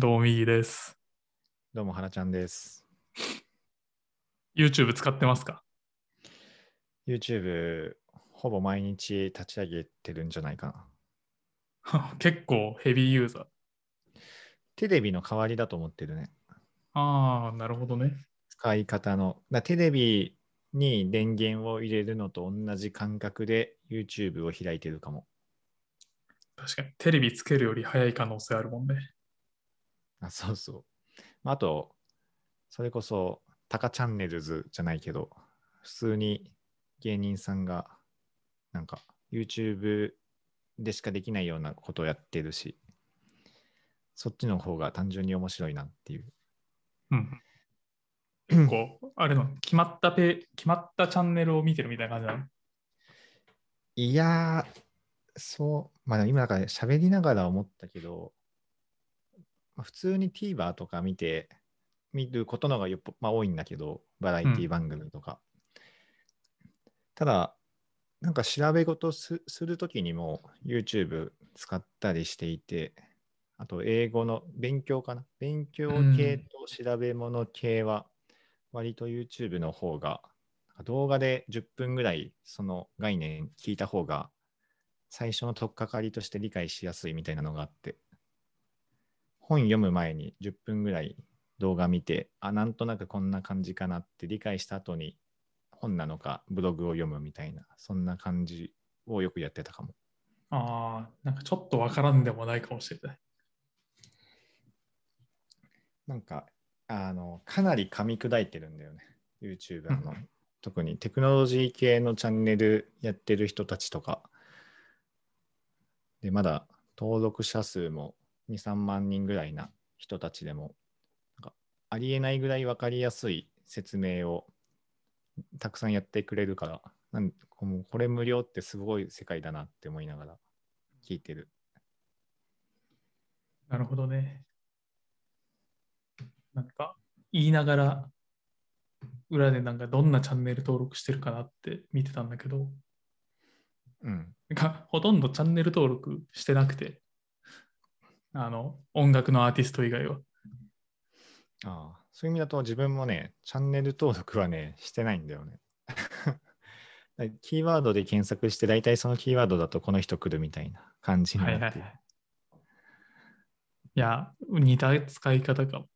どうも、右です。どうも、はらちゃんです。YouTube 使ってますか？YouTube、ほぼ毎日立ち上げてるんじゃないかな。結構ヘビーユーザー。テレビの代わりだと思ってるね。ああ、なるほどね。使い方の。だテレビに電源を入れるのと同じ感覚で YouTube を開いてるかも。確かに、テレビつけるより早い可能性あるもんね。あそうそう。まああと、それこそ、タカチャンネルズじゃないけど、普通に芸人さんが、なんか YouTube でしかできないようなことをやってるし、そっちの方が単純に面白いなっていう。うん。結構、あれの、決まったペ、決まったチャンネルを見てるみたいな感じなの？いやー、そう、まあ今だから喋りながら思ったけど、まあ、普通に TVer とか見て、見ることの方がよっぽ、まあ、多いんだけど、バラエティ番組とか。ただ、なんか調べ事すするときにも YouTube 使ったりしていて、あと英語の勉強かな？勉強系と調べ物系は、割と YouTube の方が、動画で10分ぐらいその概念聞いた方が、最初の取っかかりとして理解しやすいみたいなのがあって、本読む前に10分ぐらい動画見て、あ、なんとなくこんな感じかなって理解した後に本なのかブログを読むみたいな、そんな感じをよくやってたかも。ああ、なんかちょっとわからんでもないかもしれない。なんか、あの、かなり噛み砕いてるんだよね、YouTuber の。うん特にテクノロジー系のチャンネルやってる人たちとか。で、まだ登録者数も2、3万人ぐらいな人たちでも、なんかありえないぐらい分かりやすい説明をたくさんやってくれるから、なんこれ無料ってすごい世界だなって思いながら聞いてる。なるほどね。なんか、言いながら、裏でなんかどんなチャンネル登録してるかなって見てたんだけど、うん。なんかほとんどチャンネル登録してなくて、あの、音楽のアーティスト以外は。ああ、そういう意味だと自分もね、チャンネル登録はね、してないんだよね。だキーワードで検索して、大体そのキーワードだとこの人来るみたいな感じにはいはいはいなってる。。いや、似た使い方かも。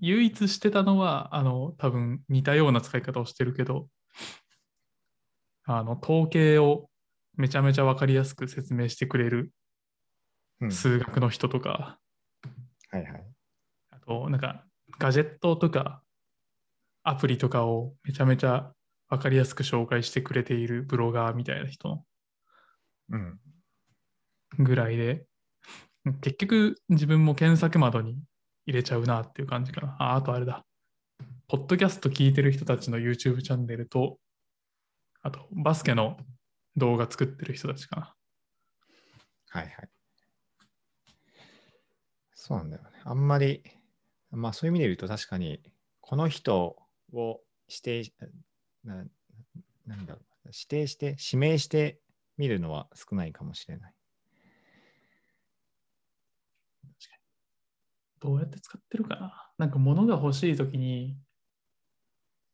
唯一してたのは、あの、多分似たような使い方をしてるけど、あの、統計をめちゃめちゃわかりやすく説明してくれるうん数学の人とか、はいはい。あと、なんか、ガジェットとか、アプリとかをめちゃめちゃわかりやすく紹介してくれているブロガーみたいな人うん。ぐらいで、結局自分も検索窓に入れちゃうなっていう感じかな。あ、あとあれだ。ポッドキャスト聞いてる人たちの YouTube チャンネルと、あとバスケの動画作ってる人たちかな。はいはい。そうなんだよね。あんまり、まあそういう意味で言うと確かに、この人を指定、ななんだろう、指定して、指名して見るのは少ないかもしれない。どうやって使ってるかななんか物が欲しいときに、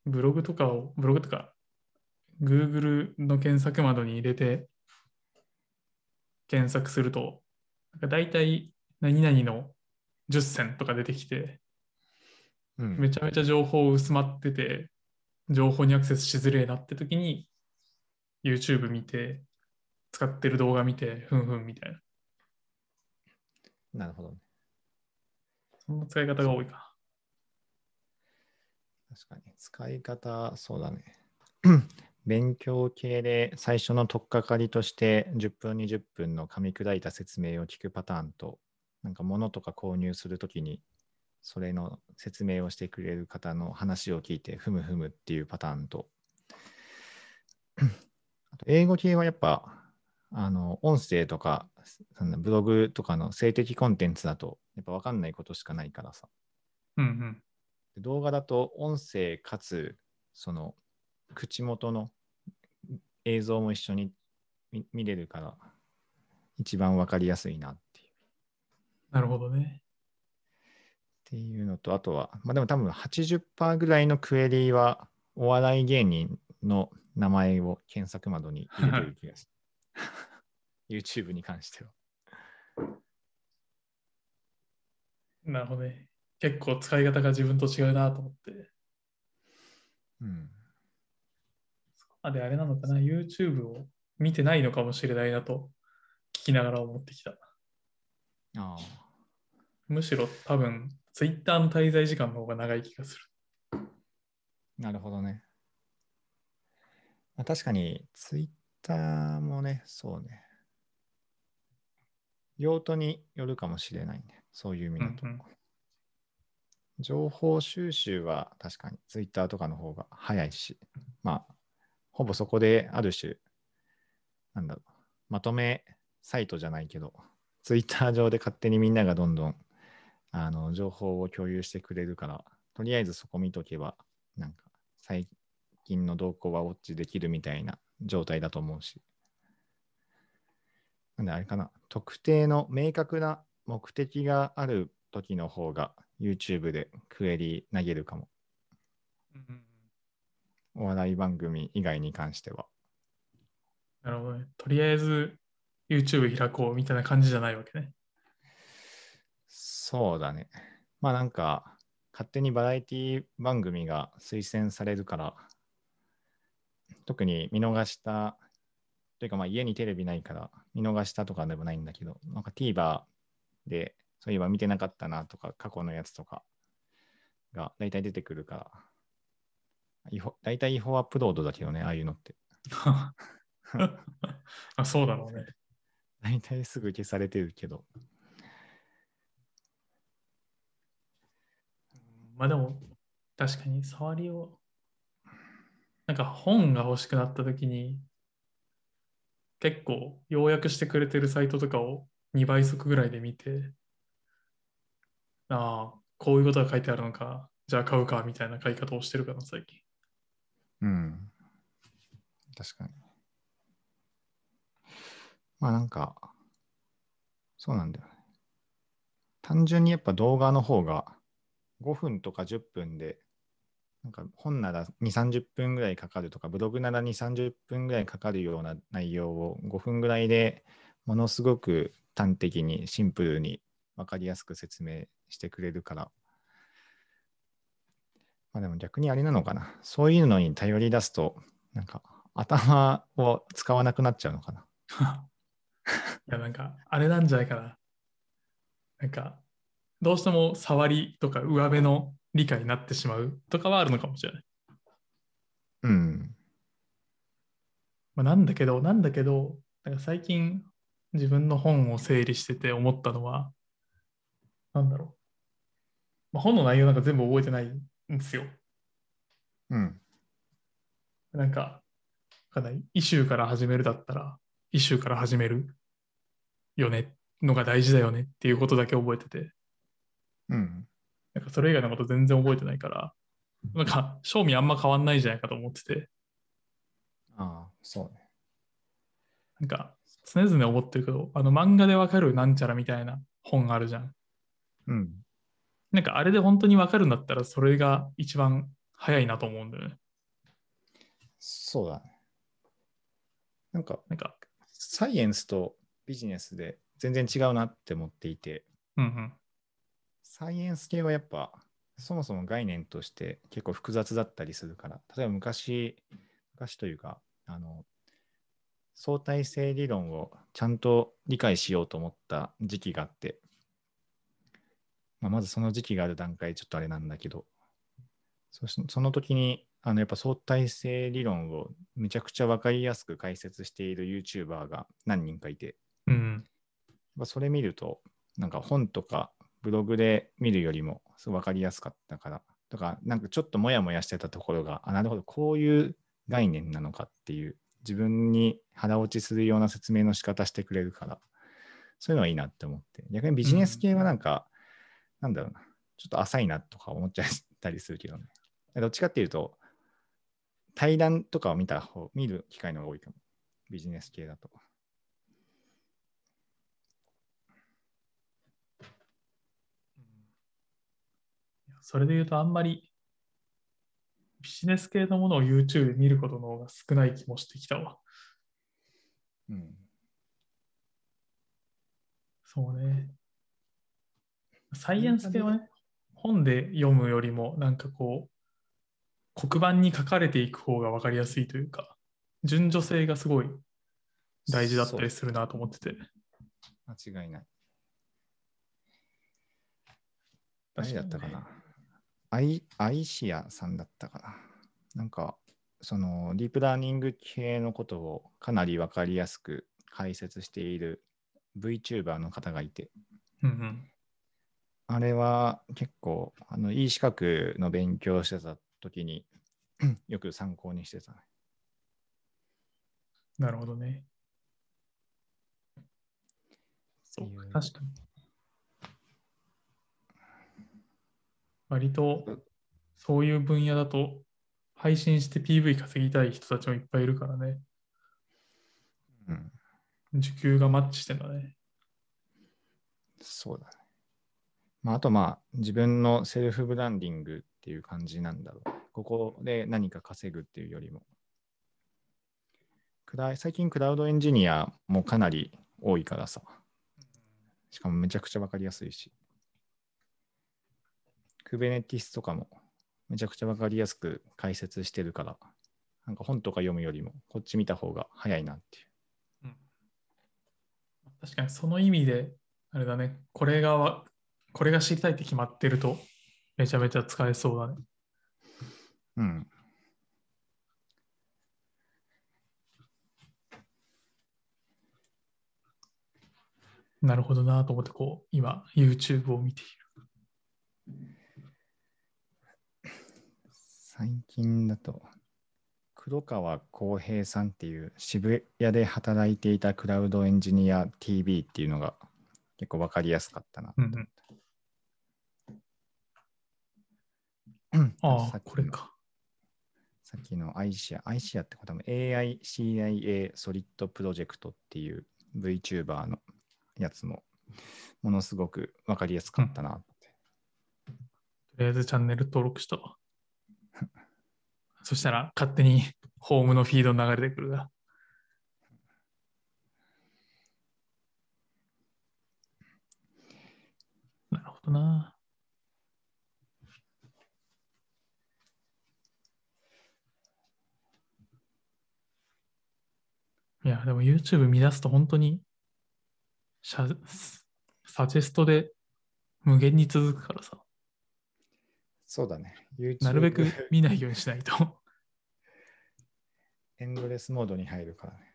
ブログとかを、ブログとか、Google の検索窓に入れて検索すると、なんか大体何々の10選とか出てきて、うん。めちゃめちゃ情報薄まってて、情報にアクセスしづれえなって時に、YouTube 見て、使ってる動画見て、ふんふんみたいな。なるほどね。そんな使い方が多いか確かに。使い方、そうだね。勉強系で最初の取っかかりとして10分、20分の噛み砕いた説明を聞くパターンと、なんか物とか購入するときに、それの説明をしてくれる方の話を聞いて、ふむふむっていうパターンと、あと英語系はやっぱ、あの、音声とか、ブログとかの性的コンテンツだと、やっぱ分かんないことしかないからさ。な。うんうん。で動画だと音声かつその口元の映像も一緒に見見れるから一番わかりやすいなっていう。なるほどね。ていうのと、あとは、まあでも多分80%ぐらいのクエリはお笑い芸人の名前を検索窓に入れてる気がする。YouTube に関しては。なるほどね。結構使い方が自分と違うなと思って。うん。あで、あれなのかな ?YouTube を見てないのかもしれないなと聞きながら思ってきた。ああ。むしろ多分 Twitter の滞在時間の方が長い気がする。なるほどね。まあ、確かに、Twitter もね、そうね。用途によるかもしれないね。そういう意味だと。うんうん情報収集は確かに Twitter とかの方が早いし、まあ、ほぼそこである種、なんだろう、まとめサイトじゃないけど、Twitter 上で勝手にみんながどんどんあの情報を共有してくれるから、とりあえずそこ見とけば、なんか最近の動向はウォッチできるみたいな状態だと思うし。なんであれかな、特定の明確な目的がある時の方が YouTube でクエリ投げるかも。うんお笑い番組以外に関しては。なるほどね。とりあえず YouTube 開こうみたいな感じじゃないわけね。そうだね。まあなんか、勝手にバラエティ番組が推薦されるから、特に見逃した、というかまあ家にテレビないから見逃したとかでもないんだけど、なんか TVer でそういえば見てなかったなとか、過去のやつとかが大体出てくるから、違法大体違法アップロードだけどね、ああいうのって。あそうだろうね。大体すぐ消されてるけど。まあでも、確かに触りを、なんか本が欲しくなった時に、結構要約してくれてるサイトとかを2倍速ぐらいで見て、ああ、こういうことが書いてあるのか、じゃあ買うかみたいな買い方をしてるかな、最近。うん。確かに。まあなんか、そうなんだよね。単純にやっぱ動画の方が5分とか10分で、なんか本なら2、30分ぐらいかかるとか、ブログなら2、30分ぐらいかかるような内容を5分ぐらいでものすごく端的にシンプルに分かりやすく説明してくれるから、まあでも逆にあれなのかな。そういうのに頼り出すと、なんか頭を使わなくなっちゃうのかな。いや、なんか、あれなんじゃないかな。なんか、どうしても触りとか上辺の理解になってしまうとかはあるのかもしれない。うん。まあ、なんだけど、なんだけど、なんか最近自分の本を整理してて思ったのは、なんだろう。まあ、本の内容なんか全部覚えてないんですよ。うん。なんか、わかんない。イシューから始めるだったら、イシューから始めるよね、のが大事だよねっていうことだけ覚えてて、うん。なんかそれ以外のこと全然覚えてないから、なんか、賞味あんま変わんないんじゃないかと思ってて、ああ、そうね。なんか、常々思ってるけど、あの漫画でわかるなんちゃらみたいな本あるじゃん。うん。なんかあれで本当にわかるんだったら、それが一番早いなと思うんだよね。そうだね。なんか、なんか、サイエンスとビジネスで全然違うなって思っていて、うんうん。サイエンス系はやっぱ、そもそも概念として結構複雑だったりするから、例えば昔、昔というか、あの、相対性理論をちゃんと理解しようと思った時期があって、まあ、まずその時期がある段階ちょっとあれなんだけど、そしその時にあのやっぱ相対性理論をめちゃくちゃ分かりやすく解説している YouTuber が何人かいて、うん。それ見ると、なんか本とかブログで見るよりもすごい分かりやすかったから、とか、なんかちょっともやもやしてたところが、あ、なるほど、こういう概念なのかっていう、自分に腹落ちするような説明の仕方してくれるから、そういうのはいいなって思って、逆にビジネス系はなんか、なんだろうな、ちょっと浅いなとか思っちゃったりするけどね。どっちかっていうと、対談とかを見た方、見る機会の方が多いかも。ビジネス系だと。それで言うとあんまりビジネス系のものを YouTube で見ることの方が少ない気もしてきたわ。うん。そうね。サイエンス系はね、本で読むよりも、なんかこう、黒板に書かれていく方が分かりやすいというか、順序性がすごい大事だったりするなと思ってて。間違いない。誰だったかな、アイアイシアさんだったかななんか、そのディープラーニング系のことをかなり分かりやすく解説している VTuber の方がいて、うんうん。あれは結構、あの、いい資格の勉強してた時に よく参考にしてたね。なるほどね。そう確かに。割とそういう分野だと配信して PV 稼ぎたい人たちもいっぱいいるからね。うん。時給がマッチしてんだね。そうだね。まあ、あとまあ、自分のセルフブランディングっていう感じなんだろう。ここで何か稼ぐっていうよりも。最近クラウドエンジニアもかなり多いからさ。しかもめちゃくちゃわかりやすいし。Kubernetes とかもめちゃくちゃわかりやすく解説してるから、なんか本とか読むよりもこっち見た方が早いなっていう。うん確かにその意味で、あれだね、これがわ、これが知りたいって決まってると、めちゃめちゃ使えそうだね。うん。なるほどなと思って、こう、今、YouTube を見ている。最近だと、黒川浩平さんっていう渋谷で働いていたクラウドエンジニア TV っていうのが結構わかりやすかったな。うんうん、うんああ、さっきのこれか。さっきの iShare、iShare ってことも AICIA ソリッドプロジェクトっていう VTuber のやつもものすごくわかりやすかったなって。とりあえずチャンネル登録したわ。そしたら勝手にホームのフィード流れてくるが。なるほどな。いや、でも YouTube 見出すと本当にシャサジェストで無限に続くからさ。そうだね。なるべく YouTube 見ないようにしないと。エンドレスモードに入るからね。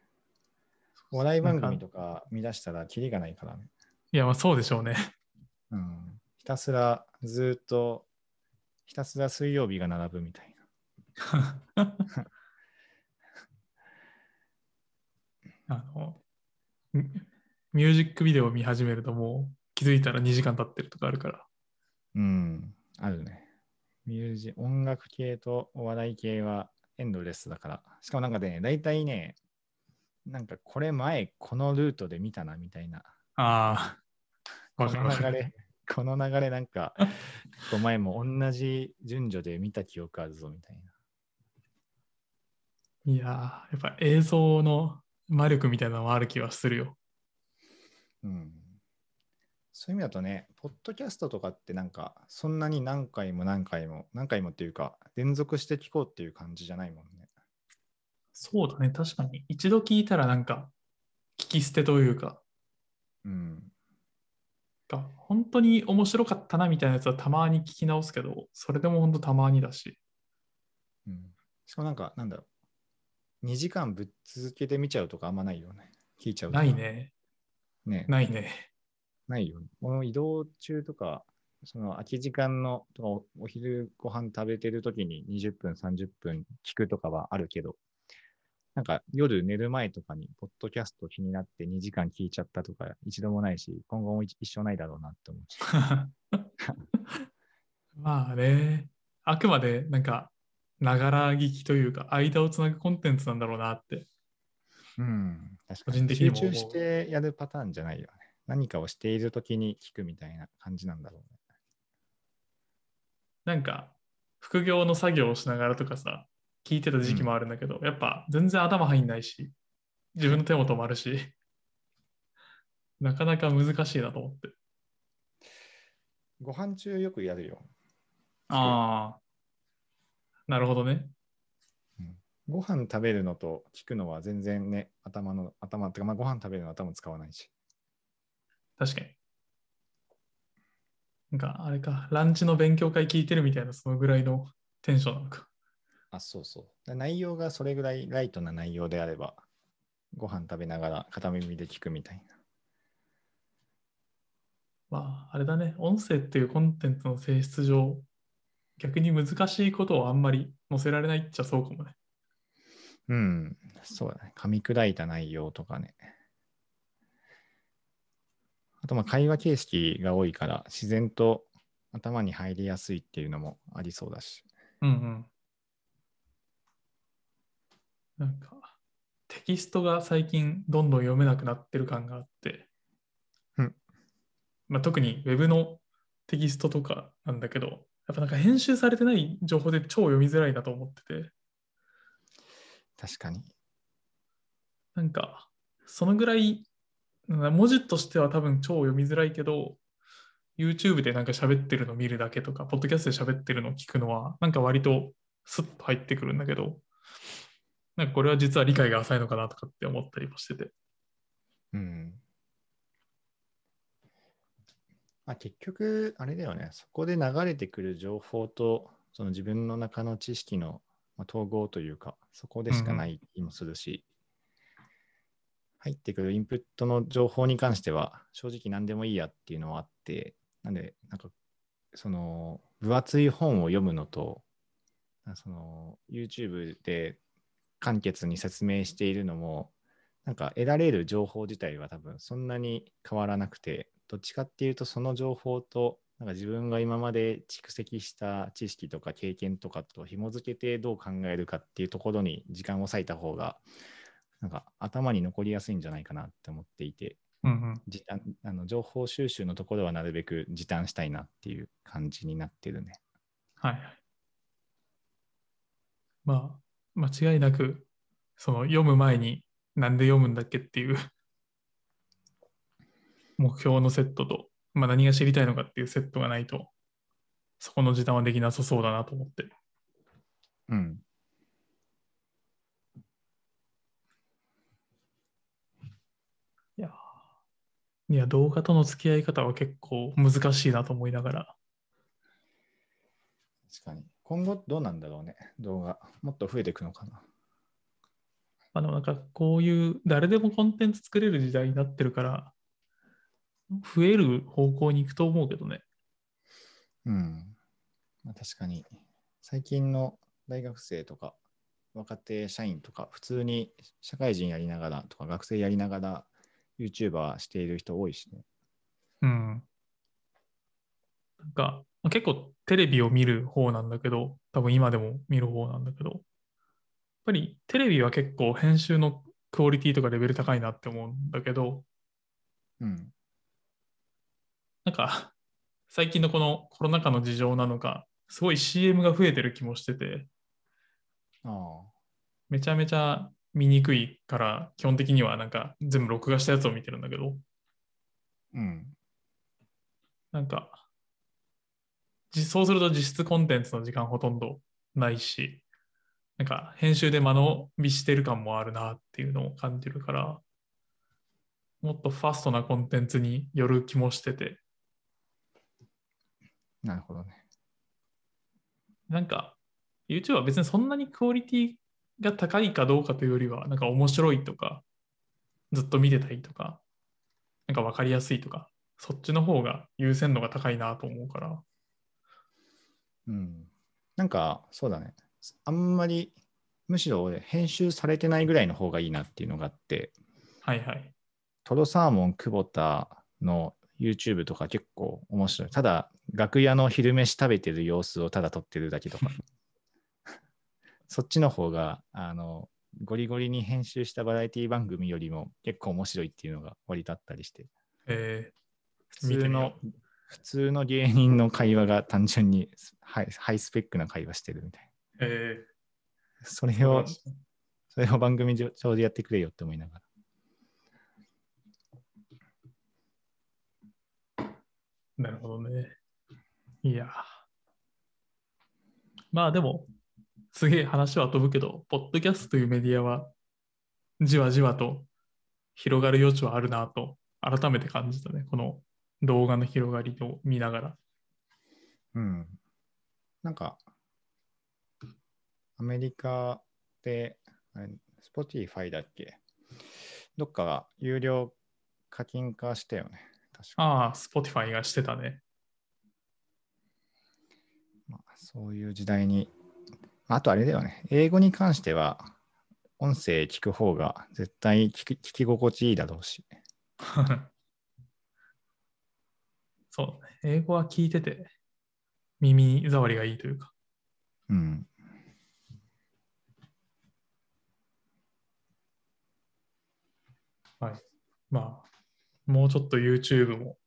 お笑い番組とか見出したらキリがないからね。いや、まあそうでしょうね。うん。ひたすらずっと、ひたすら水曜日が並ぶみたいな。あの、ミミュージックビデオを見始めるともう気づいたら2時間経ってるとかあるから。うん。あるね。ミュージ音楽系とお笑い系はエンドレスだから。しかもなんかね、大体ね、なんかこれ前このルートで見たなみたいな。ああ、こ。の流れ、この流れなんか、前も同じ順序で見た記憶あるぞみたいな。いやー、やっぱ映像の魔力みたいなのもある気はするよ。うん。そういう意味だとね、ポッドキャストとかってなんか、そんなに何回も何回も、何回もっていうか、連続して聞こうっていう感じじゃないもんね。そうだね、確かに。一度聞いたらなんか、聞き捨てというか、うん。が本当に面白かったなみたいなやつはたまに聞き直すけど、それでも本当たまにだし。うん。しかもなんか、なんだろう。2時間ぶっ続けて見ちゃうとかあんまないよね。聞いちゃうない。ね。ね。ないね。ないよ。この移動中とか、その空き時間のとかおお昼ご飯食べてる時に20分、30分聞くとかはあるけど、なんか夜寝る前とかに、ポッドキャスト気になって2時間聞いちゃったとか一度もないし、今後も一一生ないだろうなって思う。まあね、あくまでなんか、ながら聞きというか、間をつなぐコンテンツなんだろうなって。うん。確か個に。人的に集中してやるパターンじゃないよね。何かをしている時に聞くみたいな感じなんだろうね。なんか、副業の作業をしながらとかさ、聞いてた時期もあるんだけど、やっぱ全然頭入んないし、自分の手も止まるし、なかなか難しいなと思って。ご飯中よくやるよ。ああ、なるほどね。ご飯食べるのと聞くのは全然ね、頭の、頭っていうか、まあ、ご飯食べるのは頭使わないし。確かに。なんか、あれか、ランチの勉強会聞いてるみたいな、そのぐらいのテンションなのか。あ、そうそう。で内容がそれぐらいライトな内容であれば、ご飯食べながら片耳で聞くみたいな。まあ、あれだね、音声っていうコンテンツの性質上、逆に難しいことをあんまり載せられないっちゃそうかもね。うん、そうだね。噛み砕いた内容とかね。あと、まあ、会話形式が多いから、自然と頭に入りやすいっていうのもありそうだし。うんうん。なんか、テキストが最近どんどん読めなくなってる感があって、うんまあ、特に Web のテキストとかなんだけど、やっぱなんか編集されてない情報で超読みづらいなと思ってて、確かに。なんか、そのぐらい、うん文字としては多分超読みづらいけど、YouTube でなんか喋ってるの見るだけとか、ポッドキャストで喋ってるの聞くのは、なんか割とスッと入ってくるんだけど、なんかこれは実は理解が浅いのかなとかって思ったりもしてて。うん。まあ、結局、あれだよね。そこで流れてくる情報と、その自分の中の知識のまあ統合というか、そこでしかない気もするし、入ってくるインプットの情報に関しては、正直何でもいいやっていうのはあって、なんで、なんか、その、分厚い本を読むのと、その、YouTube で簡潔に説明しているのも、なんか得られる情報自体は多分そんなに変わらなくて、どっちかっていうとその情報となんか自分が今まで蓄積した知識とか経験とかと紐づけてどう考えるかっていうところに時間を割いた方がなんか頭に残りやすいんじゃないかなって思っていて、うんうん。時短あの情報収集のところはなるべく時短したいなっていう感じになってるね。はいはい。まあ、間違いなく、その読む前になんで読むんだっけっていう 目標のセットと、まあ、何が知りたいのかっていうセットがないと、そこの時短はできなさそうだなと思って。うん。いやー、いや動画との付き合い方は結構難しいなと思いながら。確かに。今後どうなんだろうね、動画。もっと増えていくのかな。あの、なんかこういう誰でもコンテンツ作れる時代になってるから、増える方向に行くと思うけどね。うん。まあ、確かに、最近の大学生とか、若手社員とか、普通に社会人やりながらとか、学生やりながら、YouTuber している人多いしね。うん。なんか、まあ結構テレビを見る方なんだけど、多分今でも見る方なんだけど、やっぱりテレビは結構編集のクオリティとかレベル高いなって思うんだけど、うん。なんか、最近のこのコロナ禍の事情なのか、すごい CM が増えてる気もしてて、ああ。めちゃめちゃ見にくいから、基本的にはなんか全部録画したやつを見てるんだけど、うん。なんか、じそうすると実質コンテンツの時間ほとんどないし、なんか編集で間延びしてる感もあるなっていうのを感じるから、もっとファストなコンテンツによる気もしてて、なるほどね。なんか YouTube は別にそんなにクオリティが高いかどうかというよりは、なんか面白いとか、ずっと見てたいとか、なんか分かりやすいとか、そっちの方が優先度が高いなと思うから、うん。なんか、そうだね。あんまり、むしろ俺、編集されてないぐらいの方がいいなっていうのがあって、はいはい。トロサーモン久保田の YouTube とか結構面白い。ただ、楽屋の昼飯食べてる様子をただ撮ってるだけとか。そっちの方が、あの、ゴリゴリに編集したバラエティ番組よりも結構面白いっていうのが割とあったりして。え普見てみよ通の普通の芸人の会話が単純にハイハイスペックな会話してるみたいえな。それー、を、それを番組上上でやってくれよって思いながら。なるほどね。いや。まあでも、すげえ話は飛ぶけど、ポッドキャストというメディアは、じわじわと広がる余地はあるなと、改めて感じたね。この動画の広がりを見ながら。うん。なんか、アメリカで、あれ Spotify だっけ？どっかが有料課金化したよね。確かああ、Spotify がしてたね。まあ、そういう時代に、あとあれだよね、英語に関しては、音声聞く方が絶対聞き聞き心地いいだろうし。そうだね。英語は聞いてて、耳障りがいいというか。うん。はい。まあ、もうちょっと YouTube も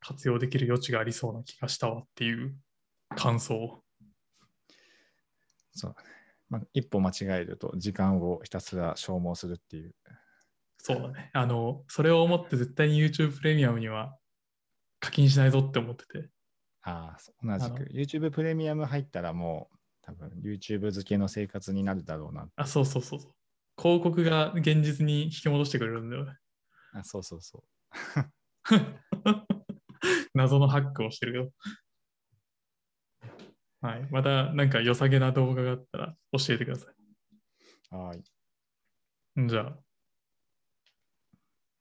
活用できる余地がありそうな気がしたわっていう感想。そうだね。まあ、一歩間違えると時間をひたすら消耗するっていう。そうだね。あの、それを思って絶対に YouTube プレミアムには課金しないぞって思ってて。ああ、同じく。YouTube プレミアム入ったらもう多分 YouTube 付けの生活になるだろうな。あ、そうそうそうそう。広告が現実に引き戻してくれるんだよね。あそうそうそう。謎のハックをしてるよ。はい。またなんか良さげな動画があったら教えてくださはい。い。じゃあ、